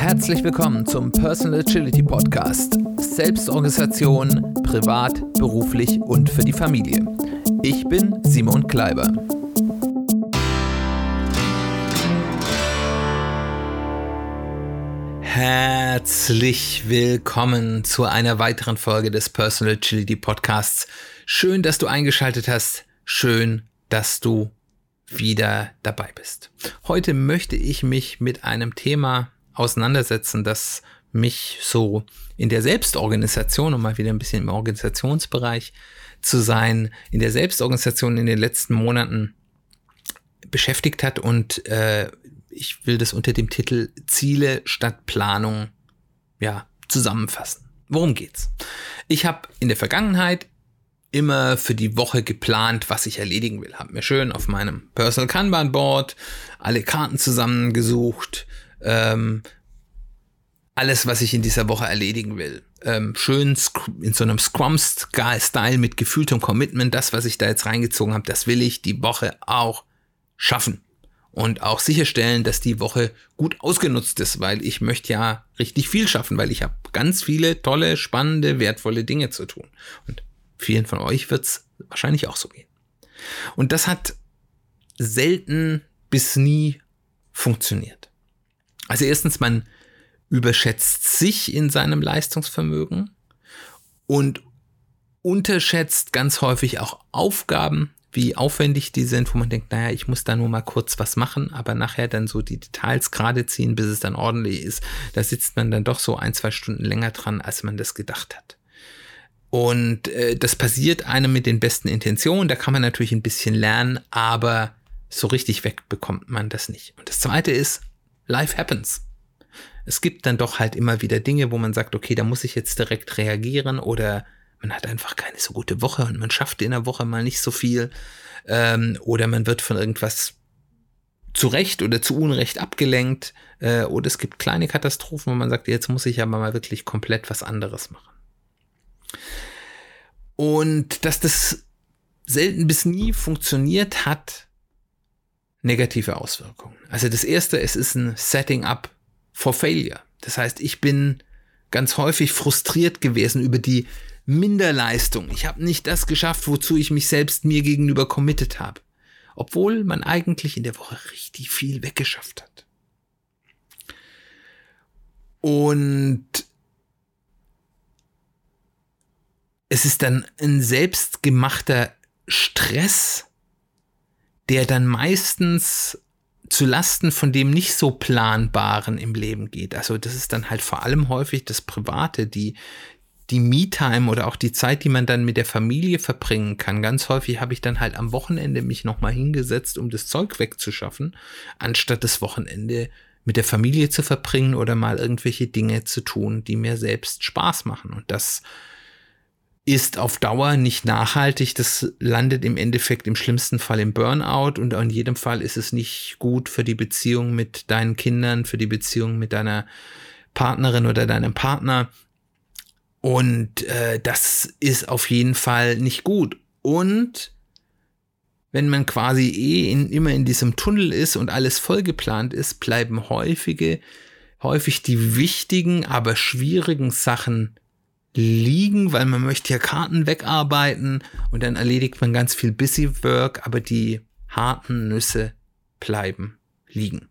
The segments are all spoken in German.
Herzlich willkommen zum Personal Agility Podcast. Selbstorganisation, privat, beruflich und für die Familie. Ich bin Simon Kleiber. Herzlich willkommen zu einer weiteren Folge des Personal Agility Podcasts. Schön, dass du eingeschaltet hast. Schön, dass du wieder dabei bist. Heute möchte ich mich mit einem Thema auseinandersetzen, das mich so in der Selbstorganisation, um mal wieder ein bisschen im Organisationsbereich zu sein, in der Selbstorganisation in den letzten Monaten beschäftigt hat und äh, ich will das unter dem Titel Ziele statt Planung ja zusammenfassen. Worum geht's? Ich habe in der Vergangenheit immer für die Woche geplant, was ich erledigen will. Hab mir schön auf meinem Personal Kanban Board alle Karten zusammengesucht, ähm, alles, was ich in dieser Woche erledigen will. Ähm, schön in so einem Scrum-Style mit gefühltem Commitment, das, was ich da jetzt reingezogen habe, das will ich die Woche auch schaffen. Und auch sicherstellen, dass die Woche gut ausgenutzt ist, weil ich möchte ja richtig viel schaffen, weil ich habe ganz viele tolle, spannende, wertvolle Dinge zu tun. Und vielen von euch wird es wahrscheinlich auch so gehen. Und das hat selten bis nie funktioniert. Also erstens, man überschätzt sich in seinem Leistungsvermögen und unterschätzt ganz häufig auch Aufgaben, wie aufwendig die sind, wo man denkt, naja, ich muss da nur mal kurz was machen, aber nachher dann so die Details gerade ziehen, bis es dann ordentlich ist. Da sitzt man dann doch so ein, zwei Stunden länger dran, als man das gedacht hat. Und äh, das passiert einem mit den besten Intentionen, da kann man natürlich ein bisschen lernen, aber so richtig weg bekommt man das nicht. Und das zweite ist, life happens es gibt dann doch halt immer wieder Dinge, wo man sagt, okay, da muss ich jetzt direkt reagieren oder man hat einfach keine so gute Woche und man schafft in der Woche mal nicht so viel ähm, oder man wird von irgendwas zu Recht oder zu Unrecht abgelenkt äh, oder es gibt kleine Katastrophen, wo man sagt, jetzt muss ich aber mal wirklich komplett was anderes machen. Und dass das selten bis nie funktioniert hat, negative Auswirkungen. Also das erste, es ist ein Setting up for failure. Das heißt, ich bin ganz häufig frustriert gewesen über die Minderleistung. Ich habe nicht das geschafft, wozu ich mich selbst mir gegenüber committed habe. Obwohl man eigentlich in der Woche richtig viel weggeschafft hat. Und es ist dann ein selbstgemachter Stress, der dann meistens zu Lasten von dem nicht so planbaren im Leben geht. Also das ist dann halt vor allem häufig das Private, die die Me-Time oder auch die Zeit, die man dann mit der Familie verbringen kann. Ganz häufig habe ich dann halt am Wochenende mich nochmal hingesetzt, um das Zeug wegzuschaffen, anstatt das Wochenende mit der Familie zu verbringen oder mal irgendwelche Dinge zu tun, die mir selbst Spaß machen. Und das ist auf Dauer nicht nachhaltig. Das landet im Endeffekt im schlimmsten Fall im Burnout und in jedem Fall ist es nicht gut für die Beziehung mit deinen Kindern, für die Beziehung mit deiner Partnerin oder deinem Partner. Und äh, das ist auf jeden Fall nicht gut. Und wenn man quasi eh in, immer in diesem Tunnel ist und alles vollgeplant ist, bleiben häufige, häufig die wichtigen, aber schwierigen Sachen liegen, weil man möchte ja Karten wegarbeiten und dann erledigt man ganz viel Busy Work, aber die harten Nüsse bleiben liegen.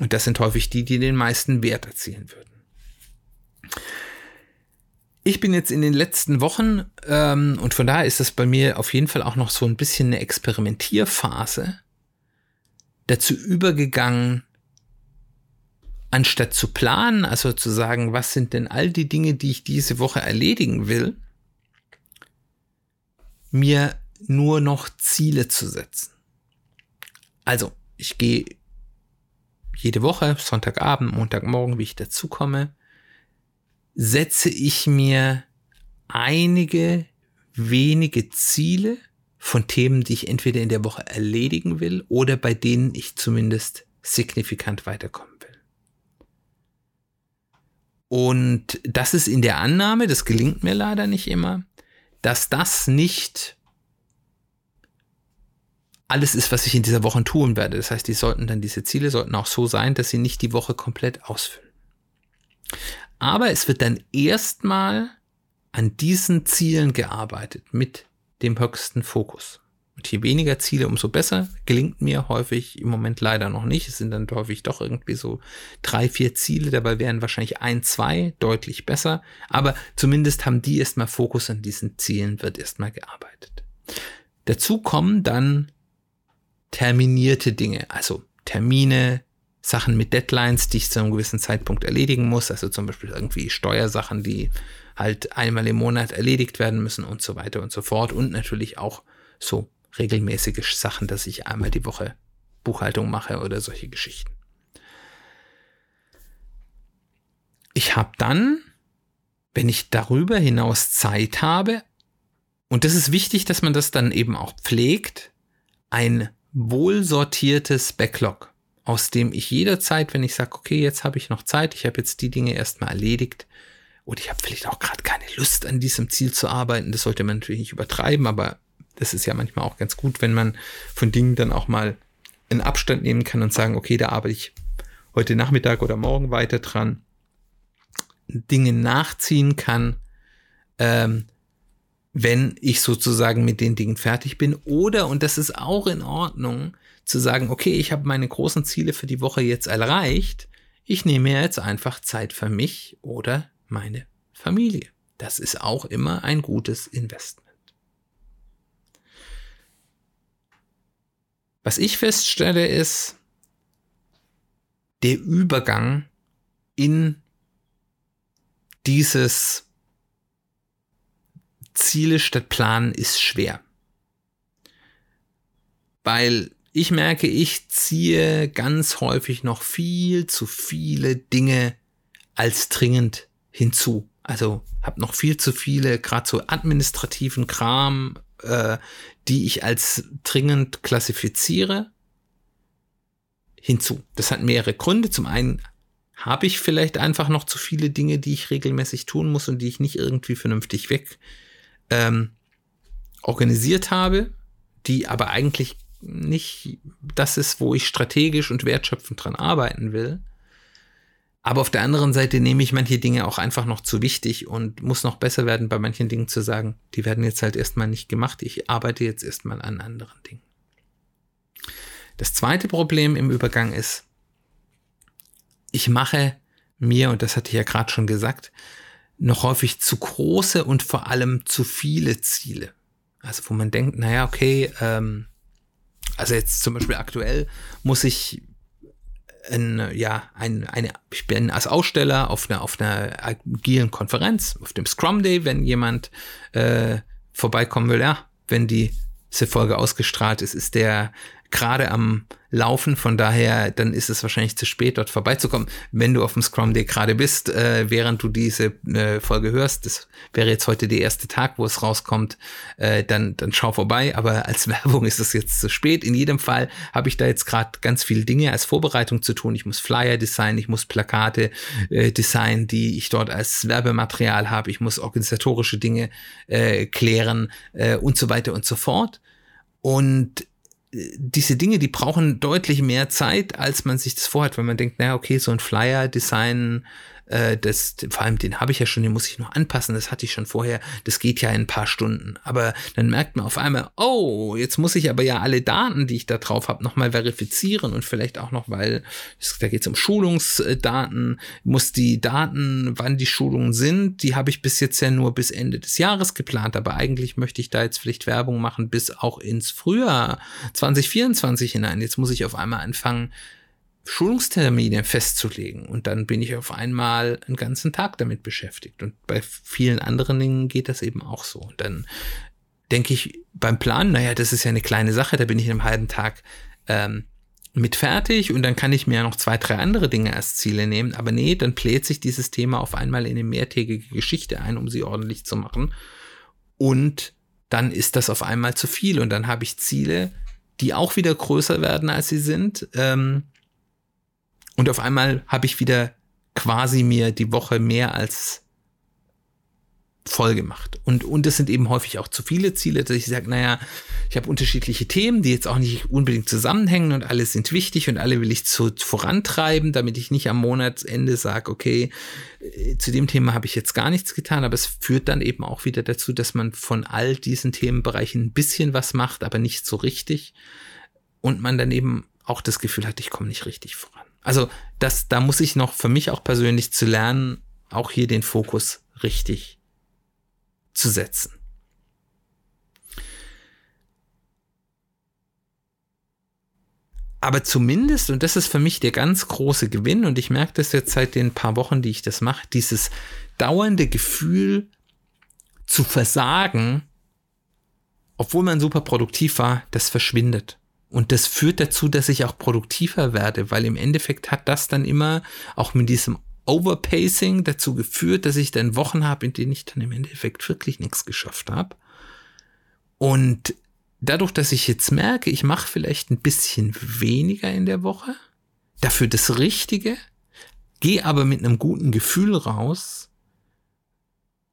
Und das sind häufig die, die den meisten Wert erzielen würden. Ich bin jetzt in den letzten Wochen ähm, und von daher ist das bei mir auf jeden Fall auch noch so ein bisschen eine Experimentierphase dazu übergegangen, anstatt zu planen, also zu sagen, was sind denn all die Dinge, die ich diese Woche erledigen will, mir nur noch Ziele zu setzen. Also, ich gehe jede Woche, Sonntagabend, Montagmorgen, wie ich dazu komme, setze ich mir einige wenige Ziele von Themen, die ich entweder in der Woche erledigen will oder bei denen ich zumindest signifikant weiterkommen und das ist in der Annahme, das gelingt mir leider nicht immer, dass das nicht alles ist, was ich in dieser Woche tun werde. Das heißt, die sollten dann, diese Ziele sollten auch so sein, dass sie nicht die Woche komplett ausfüllen. Aber es wird dann erstmal an diesen Zielen gearbeitet mit dem höchsten Fokus. Und je weniger Ziele, umso besser. Gelingt mir häufig im Moment leider noch nicht. Es sind dann häufig doch irgendwie so drei, vier Ziele. Dabei wären wahrscheinlich ein, zwei deutlich besser. Aber zumindest haben die erstmal Fokus an diesen Zielen, wird erstmal gearbeitet. Dazu kommen dann terminierte Dinge, also Termine, Sachen mit Deadlines, die ich zu einem gewissen Zeitpunkt erledigen muss. Also zum Beispiel irgendwie Steuersachen, die halt einmal im Monat erledigt werden müssen und so weiter und so fort. Und natürlich auch so regelmäßige Sachen, dass ich einmal die Woche Buchhaltung mache oder solche Geschichten. Ich habe dann, wenn ich darüber hinaus Zeit habe, und das ist wichtig, dass man das dann eben auch pflegt, ein wohlsortiertes Backlog, aus dem ich jederzeit, wenn ich sage, okay, jetzt habe ich noch Zeit, ich habe jetzt die Dinge erstmal erledigt, und ich habe vielleicht auch gerade keine Lust an diesem Ziel zu arbeiten. Das sollte man natürlich nicht übertreiben, aber das ist ja manchmal auch ganz gut, wenn man von Dingen dann auch mal einen Abstand nehmen kann und sagen, okay, da arbeite ich heute Nachmittag oder morgen weiter dran, Dinge nachziehen kann, ähm, wenn ich sozusagen mit den Dingen fertig bin. Oder, und das ist auch in Ordnung, zu sagen, okay, ich habe meine großen Ziele für die Woche jetzt erreicht, ich nehme jetzt einfach Zeit für mich oder meine Familie. Das ist auch immer ein gutes Investment. Was ich feststelle ist, der Übergang in dieses Ziele statt Planen ist schwer. Weil ich merke, ich ziehe ganz häufig noch viel zu viele Dinge als dringend hinzu. Also habe noch viel zu viele, gerade so administrativen Kram, äh, die ich als dringend klassifiziere, hinzu. Das hat mehrere Gründe. Zum einen habe ich vielleicht einfach noch zu viele Dinge, die ich regelmäßig tun muss und die ich nicht irgendwie vernünftig weg ähm, organisiert habe, die aber eigentlich nicht das ist, wo ich strategisch und wertschöpfend dran arbeiten will. Aber auf der anderen Seite nehme ich manche Dinge auch einfach noch zu wichtig und muss noch besser werden, bei manchen Dingen zu sagen, die werden jetzt halt erstmal nicht gemacht. Ich arbeite jetzt erstmal an anderen Dingen. Das zweite Problem im Übergang ist, ich mache mir, und das hatte ich ja gerade schon gesagt, noch häufig zu große und vor allem zu viele Ziele. Also wo man denkt, naja, okay, ähm, also jetzt zum Beispiel aktuell muss ich ein, ja, ein, eine, ich bin als Aussteller auf einer, auf einer agilen Konferenz, auf dem Scrum Day, wenn jemand äh, vorbeikommen will, ja, wenn die diese Folge ausgestrahlt ist, ist der gerade am Laufen. Von daher, dann ist es wahrscheinlich zu spät, dort vorbeizukommen. Wenn du auf dem Scrum Day gerade bist, äh, während du diese äh, Folge hörst, das wäre jetzt heute der erste Tag, wo es rauskommt, äh, dann, dann schau vorbei. Aber als Werbung ist es jetzt zu spät. In jedem Fall habe ich da jetzt gerade ganz viele Dinge als Vorbereitung zu tun. Ich muss Flyer designen, ich muss Plakate äh, designen, die ich dort als Werbematerial habe. Ich muss organisatorische Dinge äh, klären äh, und so weiter und so fort. Und diese Dinge, die brauchen deutlich mehr Zeit, als man sich das vorhat, wenn man denkt, naja, okay, so ein Flyer-Design äh, das, vor allem den habe ich ja schon, den muss ich noch anpassen, das hatte ich schon vorher, das geht ja in ein paar Stunden. Aber dann merkt man auf einmal, oh, jetzt muss ich aber ja alle Daten, die ich da drauf habe, nochmal verifizieren und vielleicht auch noch, weil da geht es um Schulungsdaten, muss die Daten, wann die Schulungen sind, die habe ich bis jetzt ja nur bis Ende des Jahres geplant, aber eigentlich möchte ich da jetzt vielleicht Werbung machen bis auch ins Frühjahr 2024 hinein. Jetzt muss ich auf einmal anfangen, Schulungstermine festzulegen. Und dann bin ich auf einmal einen ganzen Tag damit beschäftigt. Und bei vielen anderen Dingen geht das eben auch so. Und dann denke ich beim Plan, naja, das ist ja eine kleine Sache, da bin ich in einem halben Tag ähm, mit fertig und dann kann ich mir noch zwei, drei andere Dinge als Ziele nehmen. Aber nee, dann bläht sich dieses Thema auf einmal in eine mehrtägige Geschichte ein, um sie ordentlich zu machen. Und dann ist das auf einmal zu viel und dann habe ich Ziele, die auch wieder größer werden, als sie sind. Ähm, und auf einmal habe ich wieder quasi mir die Woche mehr als voll gemacht. Und, und das sind eben häufig auch zu viele Ziele, dass ich sage, naja, ich habe unterschiedliche Themen, die jetzt auch nicht unbedingt zusammenhängen und alle sind wichtig und alle will ich zu, vorantreiben, damit ich nicht am Monatsende sage, okay, äh, zu dem Thema habe ich jetzt gar nichts getan, aber es führt dann eben auch wieder dazu, dass man von all diesen Themenbereichen ein bisschen was macht, aber nicht so richtig und man dann eben auch das Gefühl hat, ich komme nicht richtig voran. Also das, da muss ich noch für mich auch persönlich zu lernen, auch hier den Fokus richtig zu setzen. Aber zumindest, und das ist für mich der ganz große Gewinn, und ich merke das jetzt seit den paar Wochen, die ich das mache, dieses dauernde Gefühl zu versagen, obwohl man super produktiv war, das verschwindet. Und das führt dazu, dass ich auch produktiver werde, weil im Endeffekt hat das dann immer auch mit diesem Overpacing dazu geführt, dass ich dann Wochen habe, in denen ich dann im Endeffekt wirklich nichts geschafft habe. Und dadurch, dass ich jetzt merke, ich mache vielleicht ein bisschen weniger in der Woche, dafür das Richtige, gehe aber mit einem guten Gefühl raus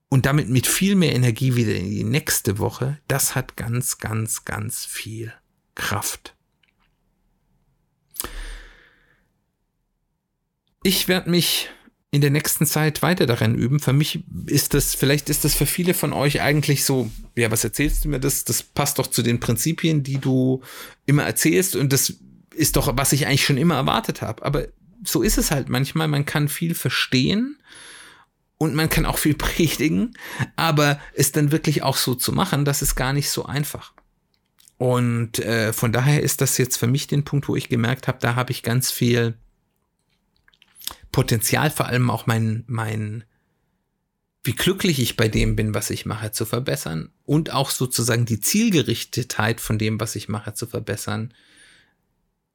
und damit mit viel mehr Energie wieder in die nächste Woche, das hat ganz, ganz, ganz viel Kraft. Ich werde mich in der nächsten Zeit weiter darin üben. Für mich ist das, vielleicht ist das für viele von euch eigentlich so, ja, was erzählst du mir das? Das passt doch zu den Prinzipien, die du immer erzählst und das ist doch, was ich eigentlich schon immer erwartet habe. Aber so ist es halt manchmal. Man kann viel verstehen und man kann auch viel predigen, aber es dann wirklich auch so zu machen, das ist gar nicht so einfach. Und äh, von daher ist das jetzt für mich den Punkt, wo ich gemerkt habe, da habe ich ganz viel Potenzial, vor allem auch mein, mein, wie glücklich ich bei dem bin, was ich mache, zu verbessern und auch sozusagen die Zielgerichtetheit von dem, was ich mache, zu verbessern.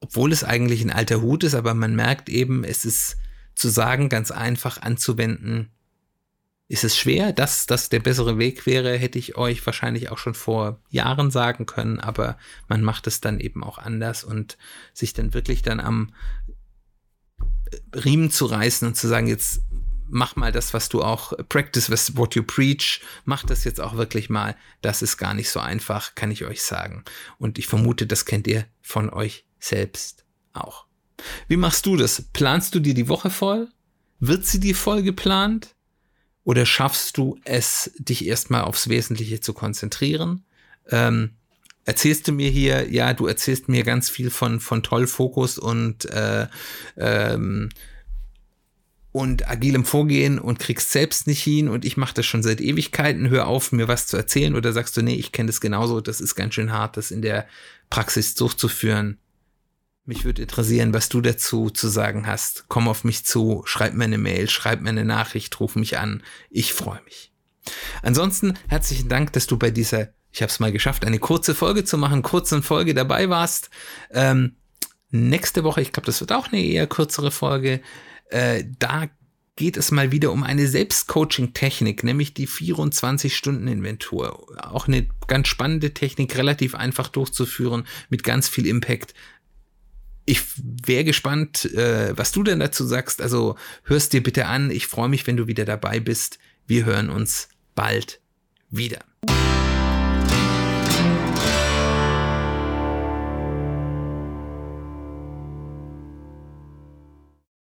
Obwohl es eigentlich ein alter Hut ist, aber man merkt eben, es ist zu sagen, ganz einfach anzuwenden, ist es schwer, dass das der bessere Weg wäre, hätte ich euch wahrscheinlich auch schon vor Jahren sagen können, aber man macht es dann eben auch anders und sich dann wirklich dann am Riemen zu reißen und zu sagen, jetzt mach mal das, was du auch practice what you preach, mach das jetzt auch wirklich mal. Das ist gar nicht so einfach, kann ich euch sagen. Und ich vermute, das kennt ihr von euch selbst auch. Wie machst du das? Planst du dir die Woche voll? Wird sie dir voll geplant? Oder schaffst du es, dich erstmal aufs Wesentliche zu konzentrieren? Ähm, erzählst du mir hier, ja, du erzählst mir ganz viel von, von Tollfokus und, äh, ähm, und agilem Vorgehen und kriegst selbst nicht hin und ich mache das schon seit Ewigkeiten, hör auf, mir was zu erzählen oder sagst du, nee, ich kenne das genauso, das ist ganz schön hart, das in der Praxis durchzuführen. Mich würde interessieren, was du dazu zu sagen hast. Komm auf mich zu, schreib mir eine Mail, schreib mir eine Nachricht, ruf mich an. Ich freue mich. Ansonsten herzlichen Dank, dass du bei dieser ich habe es mal geschafft, eine kurze Folge zu machen, kurze Folge dabei warst. Ähm, nächste Woche, ich glaube, das wird auch eine eher kürzere Folge. Äh, da geht es mal wieder um eine Selbstcoaching-Technik, nämlich die 24-Stunden-Inventur. Auch eine ganz spannende Technik, relativ einfach durchzuführen, mit ganz viel Impact. Ich wäre gespannt, äh, was du denn dazu sagst. Also hörst dir bitte an. Ich freue mich, wenn du wieder dabei bist. Wir hören uns bald wieder.